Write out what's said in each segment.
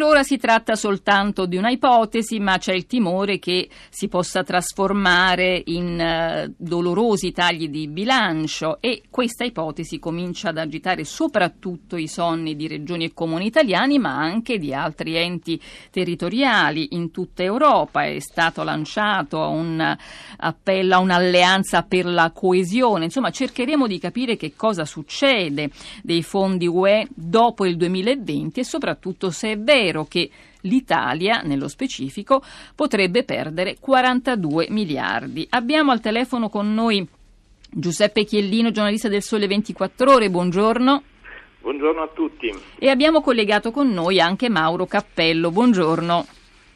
Per ora si tratta soltanto di una ipotesi, ma c'è il timore che si possa trasformare in uh, dolorosi tagli di bilancio e questa ipotesi comincia ad agitare soprattutto i sonni di regioni e comuni italiani, ma anche di altri enti territoriali in tutta Europa. È stato lanciato un appello a un'alleanza per la coesione. Insomma, cercheremo di capire che cosa succede dei fondi UE dopo il 2020 e soprattutto se è vero che l'Italia, nello specifico, potrebbe perdere 42 miliardi. Abbiamo al telefono con noi Giuseppe Chiellino, giornalista del Sole 24 Ore. Buongiorno. Buongiorno a tutti. E abbiamo collegato con noi anche Mauro Cappello. Buongiorno.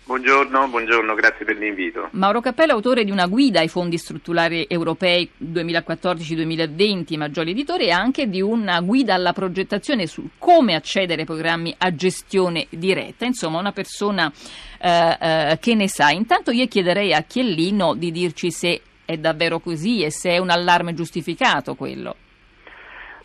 Buongiorno, buongiorno, grazie per l'invito. Mauro Cappello, autore di una guida ai fondi strutturali europei 2014-2020, Maggioli Editore, e anche di una guida alla progettazione su come accedere ai programmi a gestione diretta. Insomma, una persona eh, eh, che ne sa. Intanto io chiederei a Chiellino di dirci se è davvero così e se è un allarme giustificato quello.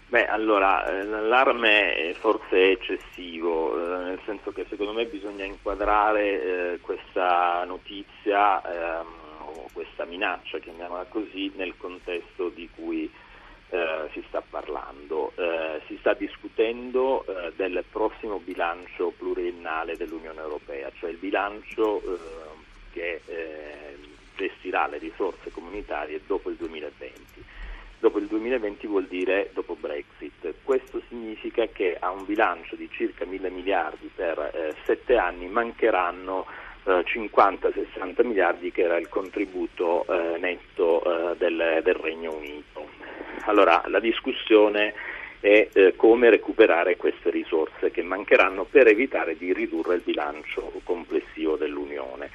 Beh, allora, eh, l'allarme forse è eccessivo, eh, nel senso che secondo me bisogna inquadrare eh, questa notizia ehm, o questa minaccia, chiamiamola così, nel contesto di cui eh, si sta parlando. Eh, si sta discutendo eh, del prossimo bilancio pluriennale dell'Unione Europea, cioè il bilancio che gestirà le risorse comunitarie dopo il 2020 dopo il 2020 vuol dire dopo Brexit. Questo significa che a un bilancio di circa mille miliardi per eh, sette anni mancheranno eh, 50-60 miliardi che era il contributo eh, netto eh, del, del, Regno Unito. Allora la discussione è eh, come recuperare queste risorse che mancheranno per evitare di ridurre il bilancio complessivo dell'Unione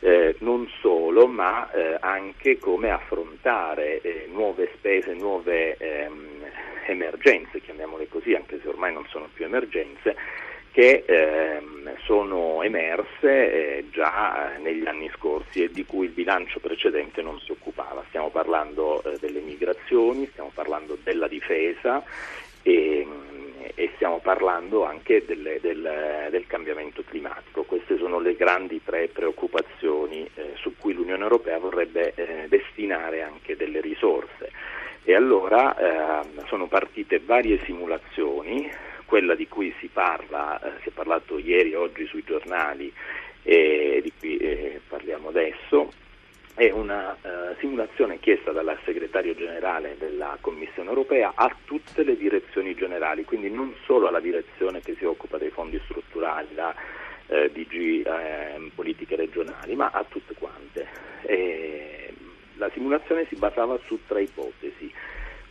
eh, non solo, ma eh, anche come affrontare eh, nuove spese, nuove ehm, emergenze, chiamiamole così, anche se ormai non sono più emergenze, che ehm, sono emerse eh, già negli anni scorsi e di cui il bilancio precedente non si occupava. Stiamo parlando eh, delle migrazioni, stiamo parlando della difesa e, e stiamo parlando anche delle, del, del, cambiamento climatico. Grandi tre preoccupazioni eh, su cui l'Unione Europea vorrebbe eh, destinare anche delle risorse. E allora eh, sono partite varie simulazioni, quella di cui si parla, eh, si è parlato ieri e oggi sui giornali e di cui eh, parliamo adesso, è una uh, simulazione chiesta dal segretario generale della Commissione europea a tutte le direzioni generali, quindi non solo alla direzione che si occupa dei fondi strutturali, la eh, DG eh, politiche regionali, ma a tutte quante. E la simulazione si basava su tre ipotesi.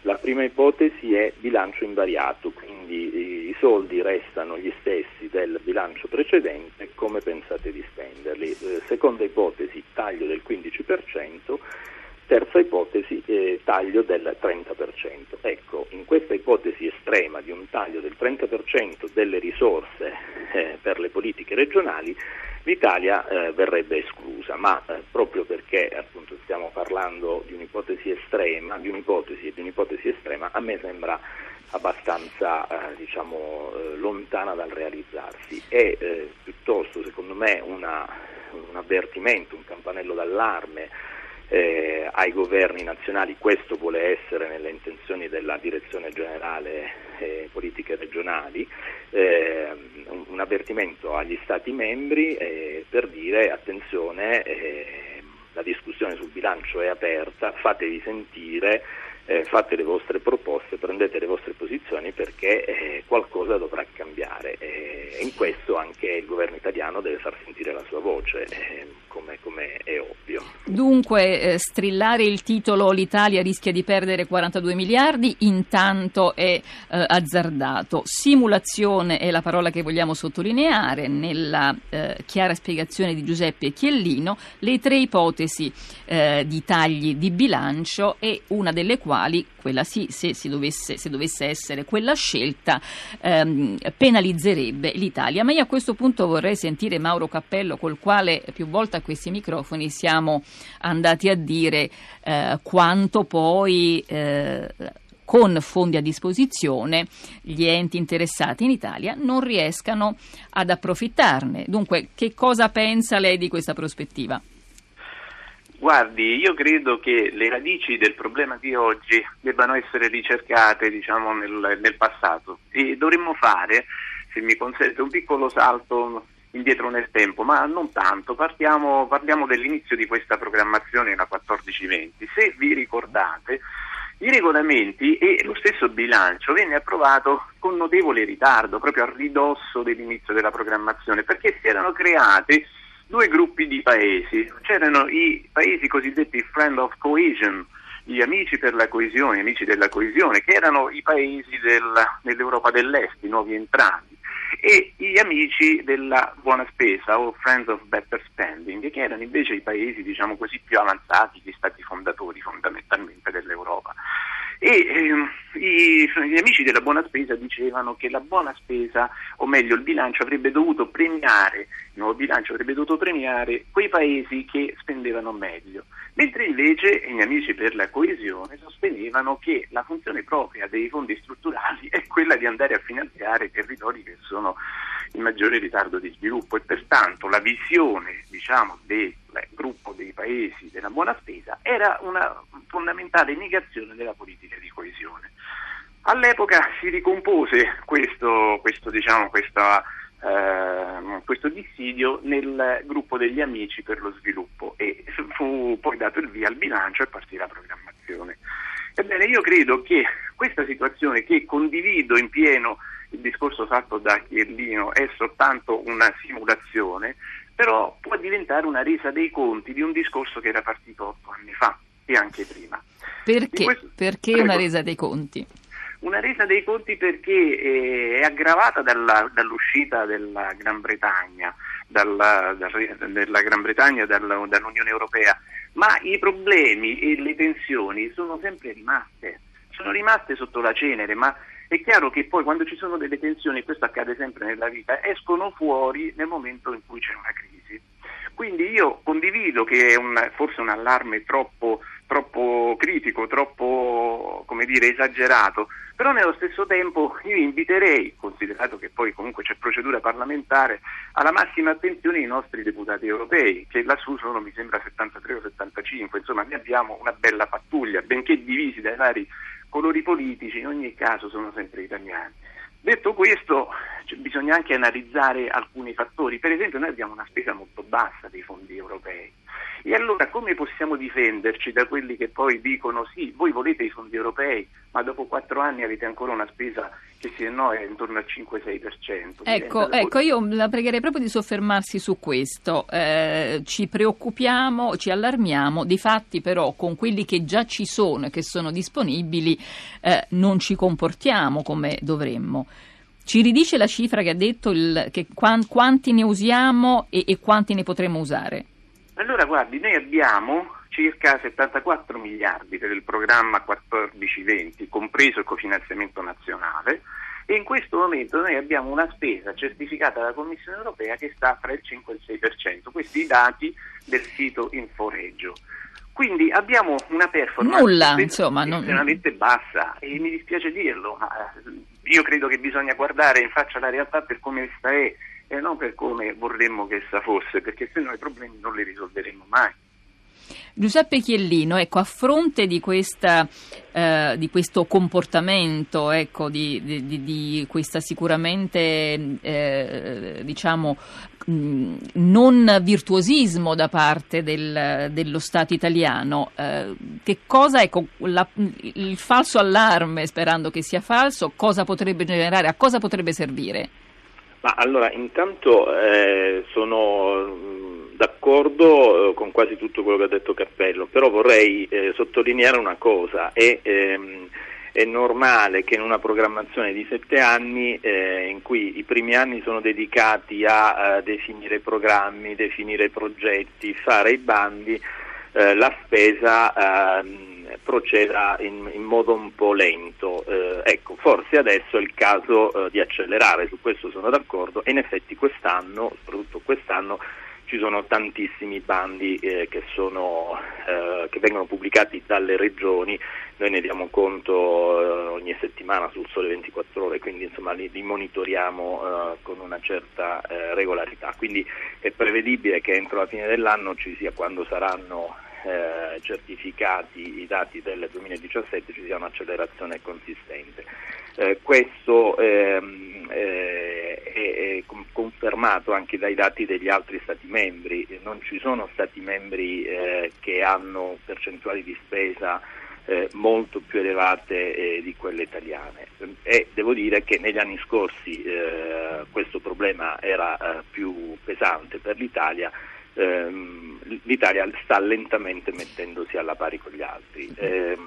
La prima ipotesi è bilancio invariato, quindi i soldi restano gli stessi del bilancio precedente, come pensate di spenderli? Eh, seconda ipotesi, taglio del 15%, terza ipotesi, eh, taglio del 30%. Ecco, in questa ipotesi estrema di un taglio del 30% delle risorse eh, per le politiche regionali, l'Italia eh, verrebbe esclusa, ma eh, proprio perché appunto, stiamo parlando di un'ipotesi estrema, di un'ipotesi e di un'ipotesi estrema, a me sembra abbastanza eh, diciamo, eh, lontana dal realizzarsi. È piuttosto, secondo me, una, un avvertimento, un campanello d'allarme eh, ai governi nazionali, questo vuole essere nelle intenzioni della direzione generale eh, politiche regionali, eh, un, un, avvertimento agli Stati membri eh, per dire attenzione, eh, la discussione sul bilancio è aperta, fatevi sentire eh, fate le vostre proposte, prendete le vostre posizioni perché qualcosa dovrà cambiare e in questo anche il governo italiano deve far sentire la sua voce, come, come. Dunque, eh, strillare il titolo L'Italia rischia di perdere 42 miliardi, intanto è eh, azzardato. Simulazione è la parola che vogliamo sottolineare nella eh, chiara spiegazione di Giuseppe Chiellino, le tre ipotesi di tagli di bilancio e una delle quali, quella sì, se, dovesse, se dovesse, essere quella scelta, ehm, penalizzerebbe l'Italia. Ma io a questo punto vorrei sentire Mauro Cappello, col quale più volte a questi microfoni siamo andati a dire eh, quanto poi... Eh, con fondi a disposizione gli enti interessati in Italia non riescano ad approfittarne. Dunque, che cosa pensa lei di questa prospettiva? Guardi, io credo che le radici del problema di oggi debbano essere ricercate diciamo, nel, nel, passato e dovremmo fare, se mi consente, un piccolo salto indietro nel tempo, ma non tanto, Partiamo, parliamo dell'inizio di questa programmazione, la 14-20. Se vi ricordate, i regolamenti e lo stesso bilancio venne approvato con notevole ritardo, proprio a ridosso dell'inizio della programmazione, perché si erano create due gruppi di paesi. C'erano i paesi cosiddetti Friend of Cohesion, gli amici per la coesione, amici della coesione, che erano i paesi del, dell'Europa dell'Est, i nuovi entrati, e gli amici della buona spesa o Friends of Better Spending, che erano invece i paesi diciamo così, più avanzati, gli stati fondatori fondamentalmente dell'Europa. E ehm, gli amici della buona spesa dicevano che la buona spesa, o meglio il bilancio avrebbe dovuto premiare, il nuovo bilancio avrebbe dovuto premiare quei paesi che spendevano meglio, mentre invece gli amici per la coesione sostenevano che la funzione propria dei fondi strutturali è quella di andare a finanziare territori che sono in maggiore ritardo di sviluppo e pertanto la visione diciamo, del gruppo dei paesi della buona spesa era una fondamentale negazione della politica di coesione. All'epoca si ricompose questo, questo, diciamo, questa, eh, questo dissidio nel gruppo degli amici per lo sviluppo e fu poi dato il via al bilancio e partì la programmazione. Ebbene, io credo che questa situazione, che condivido in pieno il discorso fatto da Chierlino, è soltanto una simulazione, però può diventare una resa dei conti di un discorso che era partito otto anni fa e anche prima. Perché? Questo... Perché una resa dei conti? Una resa dei conti perché eh, è aggravata dalla, dall'uscita della Gran Bretagna, dalla, dalla Gran Bretagna dalla, dall'Unione Europea, ma i problemi e le tensioni sono sempre rimaste, sono rimaste sotto la cenere, ma è chiaro che poi quando ci sono delle tensioni, questo accade sempre nella vita, escono fuori nel momento in cui c'è una crisi. Quindi io condivido che è un, forse un allarme troppo troppo critico, troppo dire, esagerato, però nello stesso tempo io inviterei, considerato che poi comunque c'è procedura parlamentare, alla massima attenzione i nostri deputati europei, che lassù sono mi sembra 73 o 75, insomma ne abbiamo una bella pattuglia, benché divisi dai vari colori politici, in ogni caso sono sempre italiani. Detto questo, cioè, bisogna anche analizzare alcuni fattori, per esempio noi abbiamo una spesa molto bassa dei fondi europei e allora come possiamo difenderci da quelli che poi dicono sì, voi volete i fondi europei, ma dopo quattro anni avete ancora una spesa che se no è intorno al 5-6%? Ecco, ecco, io la pregherei proprio di soffermarsi su questo. Eh, ci preoccupiamo, ci allarmiamo, di fatti però con quelli che già ci sono e che sono disponibili eh, non ci comportiamo come dovremmo. Ci ridice la cifra che ha detto il, che quanti ne usiamo e, e quanti ne potremo usare? Allora guardi, noi abbiamo circa 74 miliardi per il programma 14-20, compreso il cofinanziamento nazionale, e in questo momento noi abbiamo una spesa certificata dalla Commissione europea che sta tra il 5 e il 6%, questi i dati del sito Inforeggio. Quindi abbiamo una performance Nulla, insomma, estremamente non... bassa e mi dispiace dirlo, ma io credo che bisogna guardare in faccia la realtà per come essa è e non per come vorremmo che essa fosse, perché se no i problemi non li risolveremo mai. Giuseppe Chiellino, ecco, a fronte di, questa, eh, di questo comportamento, ecco, di, di, di, questa sicuramente, eh, diciamo, non virtuosismo da parte del, dello Stato italiano, eh, che cosa, ecco, la, il falso allarme, sperando che sia falso, cosa potrebbe generare, a cosa potrebbe servire? Ma allora, intanto eh, sono d'accordo eh, con quasi tutto quello che ha detto Cappello, però vorrei eh, sottolineare una cosa. È, ehm, è, normale che in una programmazione di sette anni, eh, in cui i primi anni sono dedicati a, definire programmi, definire progetti, fare i bandi, eh, la spesa ehm, proceda in, in, modo un po' lento. Eh, ecco, forse adesso è il caso eh, di accelerare, su questo sono d'accordo e in effetti quest'anno, soprattutto quest'anno, ci sono tantissimi bandi eh, che, sono, eh, che, vengono pubblicati dalle regioni, noi ne diamo conto eh, ogni settimana sul Sole 24 ore, quindi insomma, li, li monitoriamo eh, con una certa regolarità. Quindi è prevedibile che entro la fine dell'anno ci sia quando saranno eh, certificati i dati del 2017 ci sia un'accelerazione consistente. Eh, questo ehm, eh, è, è, confermato anche dai dati degli altri Stati membri, non ci sono Stati membri eh, che hanno percentuali di spesa eh, molto più elevate eh, di quelle italiane e devo dire che negli anni scorsi eh, questo problema era eh, più pesante per l'Italia ehm, l'Italia sta lentamente mettendosi alla pari con gli altri. Eh,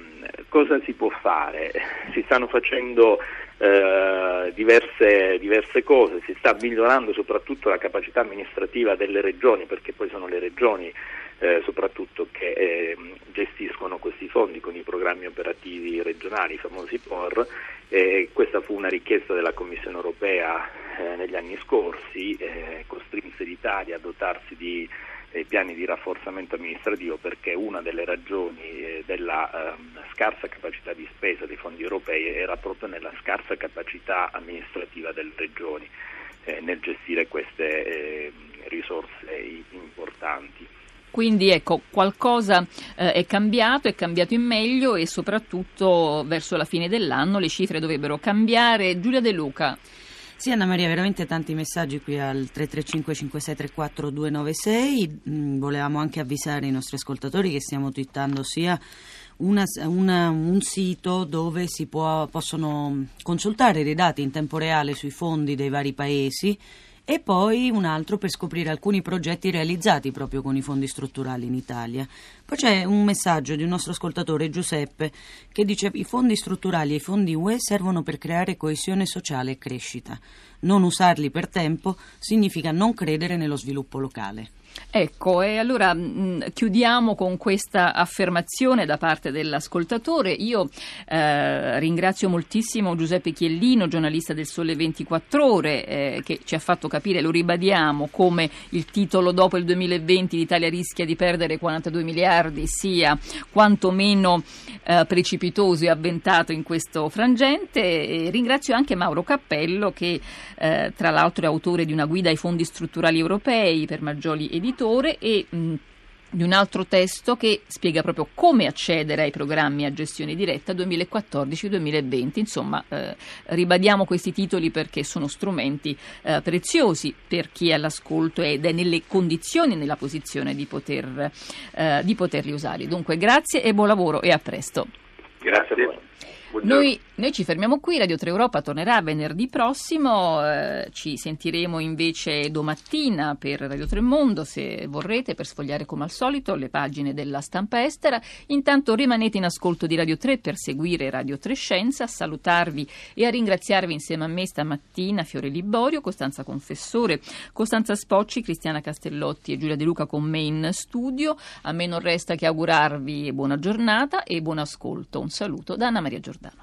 cosa si può fare? Si stanno facendo eh, diverse, diverse, cose, si sta migliorando soprattutto la capacità amministrativa delle regioni, perché poi sono le regioni eh, soprattutto che eh, gestiscono questi fondi con i programmi operativi regionali, i famosi POR. questa fu una richiesta della Commissione europea eh, negli anni scorsi, eh, costrinse l'Italia a dotarsi di eh, piani di rafforzamento amministrativo perché una delle ragioni eh, della ehm, scarsa capacità di spesa dei fondi europei era proprio nella scarsa capacità amministrativa delle regioni eh, nel gestire queste ehm, risorse importanti. Quindi ecco, qualcosa eh, è cambiato, è cambiato in meglio e soprattutto verso la fine dell'anno le cifre dovrebbero cambiare. Giulia De Luca. Sì, Anna Maria, veramente tanti messaggi qui al 335 5634 296. Mm, volevamo anche avvisare i nostri ascoltatori che stiamo twittando sia una, una, un sito dove si può, possono consultare dei dati in tempo reale sui fondi dei vari paesi e poi un altro per scoprire alcuni progetti realizzati proprio con i fondi strutturali in Italia. Poi c'è un messaggio di un nostro ascoltatore Giuseppe che dice i fondi strutturali e i fondi UE servono per creare coesione sociale e crescita. Non usarli per tempo significa non credere nello sviluppo locale. Ecco, e allora mh, mm, chiudiamo con questa affermazione da parte dell'ascoltatore. Io eh, ringrazio moltissimo Giuseppe Chiellino, giornalista del Sole 24 Ore, eh, che ci ha fatto capire, lo ribadiamo, come il titolo dopo il 2020 l'Italia rischia di perdere 42 miliardi sia quantomeno eh, precipitoso e avventato in questo frangente. E ringrazio anche Mauro Cappello, che eh, tra l'altro è autore di una guida ai fondi strutturali europei per Maggioli e editore e mh, di un altro testo che spiega proprio come accedere ai programmi a gestione diretta 2014-2020. Insomma, eh, ribadiamo questi titoli perché sono strumenti eh, preziosi per chi è all'ascolto ed è nelle condizioni, nella posizione di, poter, eh, di poterli usare. Dunque, grazie e buon lavoro e a presto. Grazie a voi. Noi, noi, ci fermiamo qui, Radio 3 Europa tornerà venerdì prossimo, eh, ci sentiremo invece domattina per Radio 3 Mondo se vorrete per sfogliare come al solito le pagine della stampa estera. Intanto rimanete in ascolto di Radio 3 per seguire Radio 3 Scienza, a salutarvi e a ringraziarvi insieme a me stamattina Fiore Liborio, Costanza Confessore, Costanza Spocci, Cristiana Castellotti e Giulia De Luca con me in studio. A me non resta che augurarvi buona giornata e buon ascolto. Un saluto da Anna Maria Giordano. den.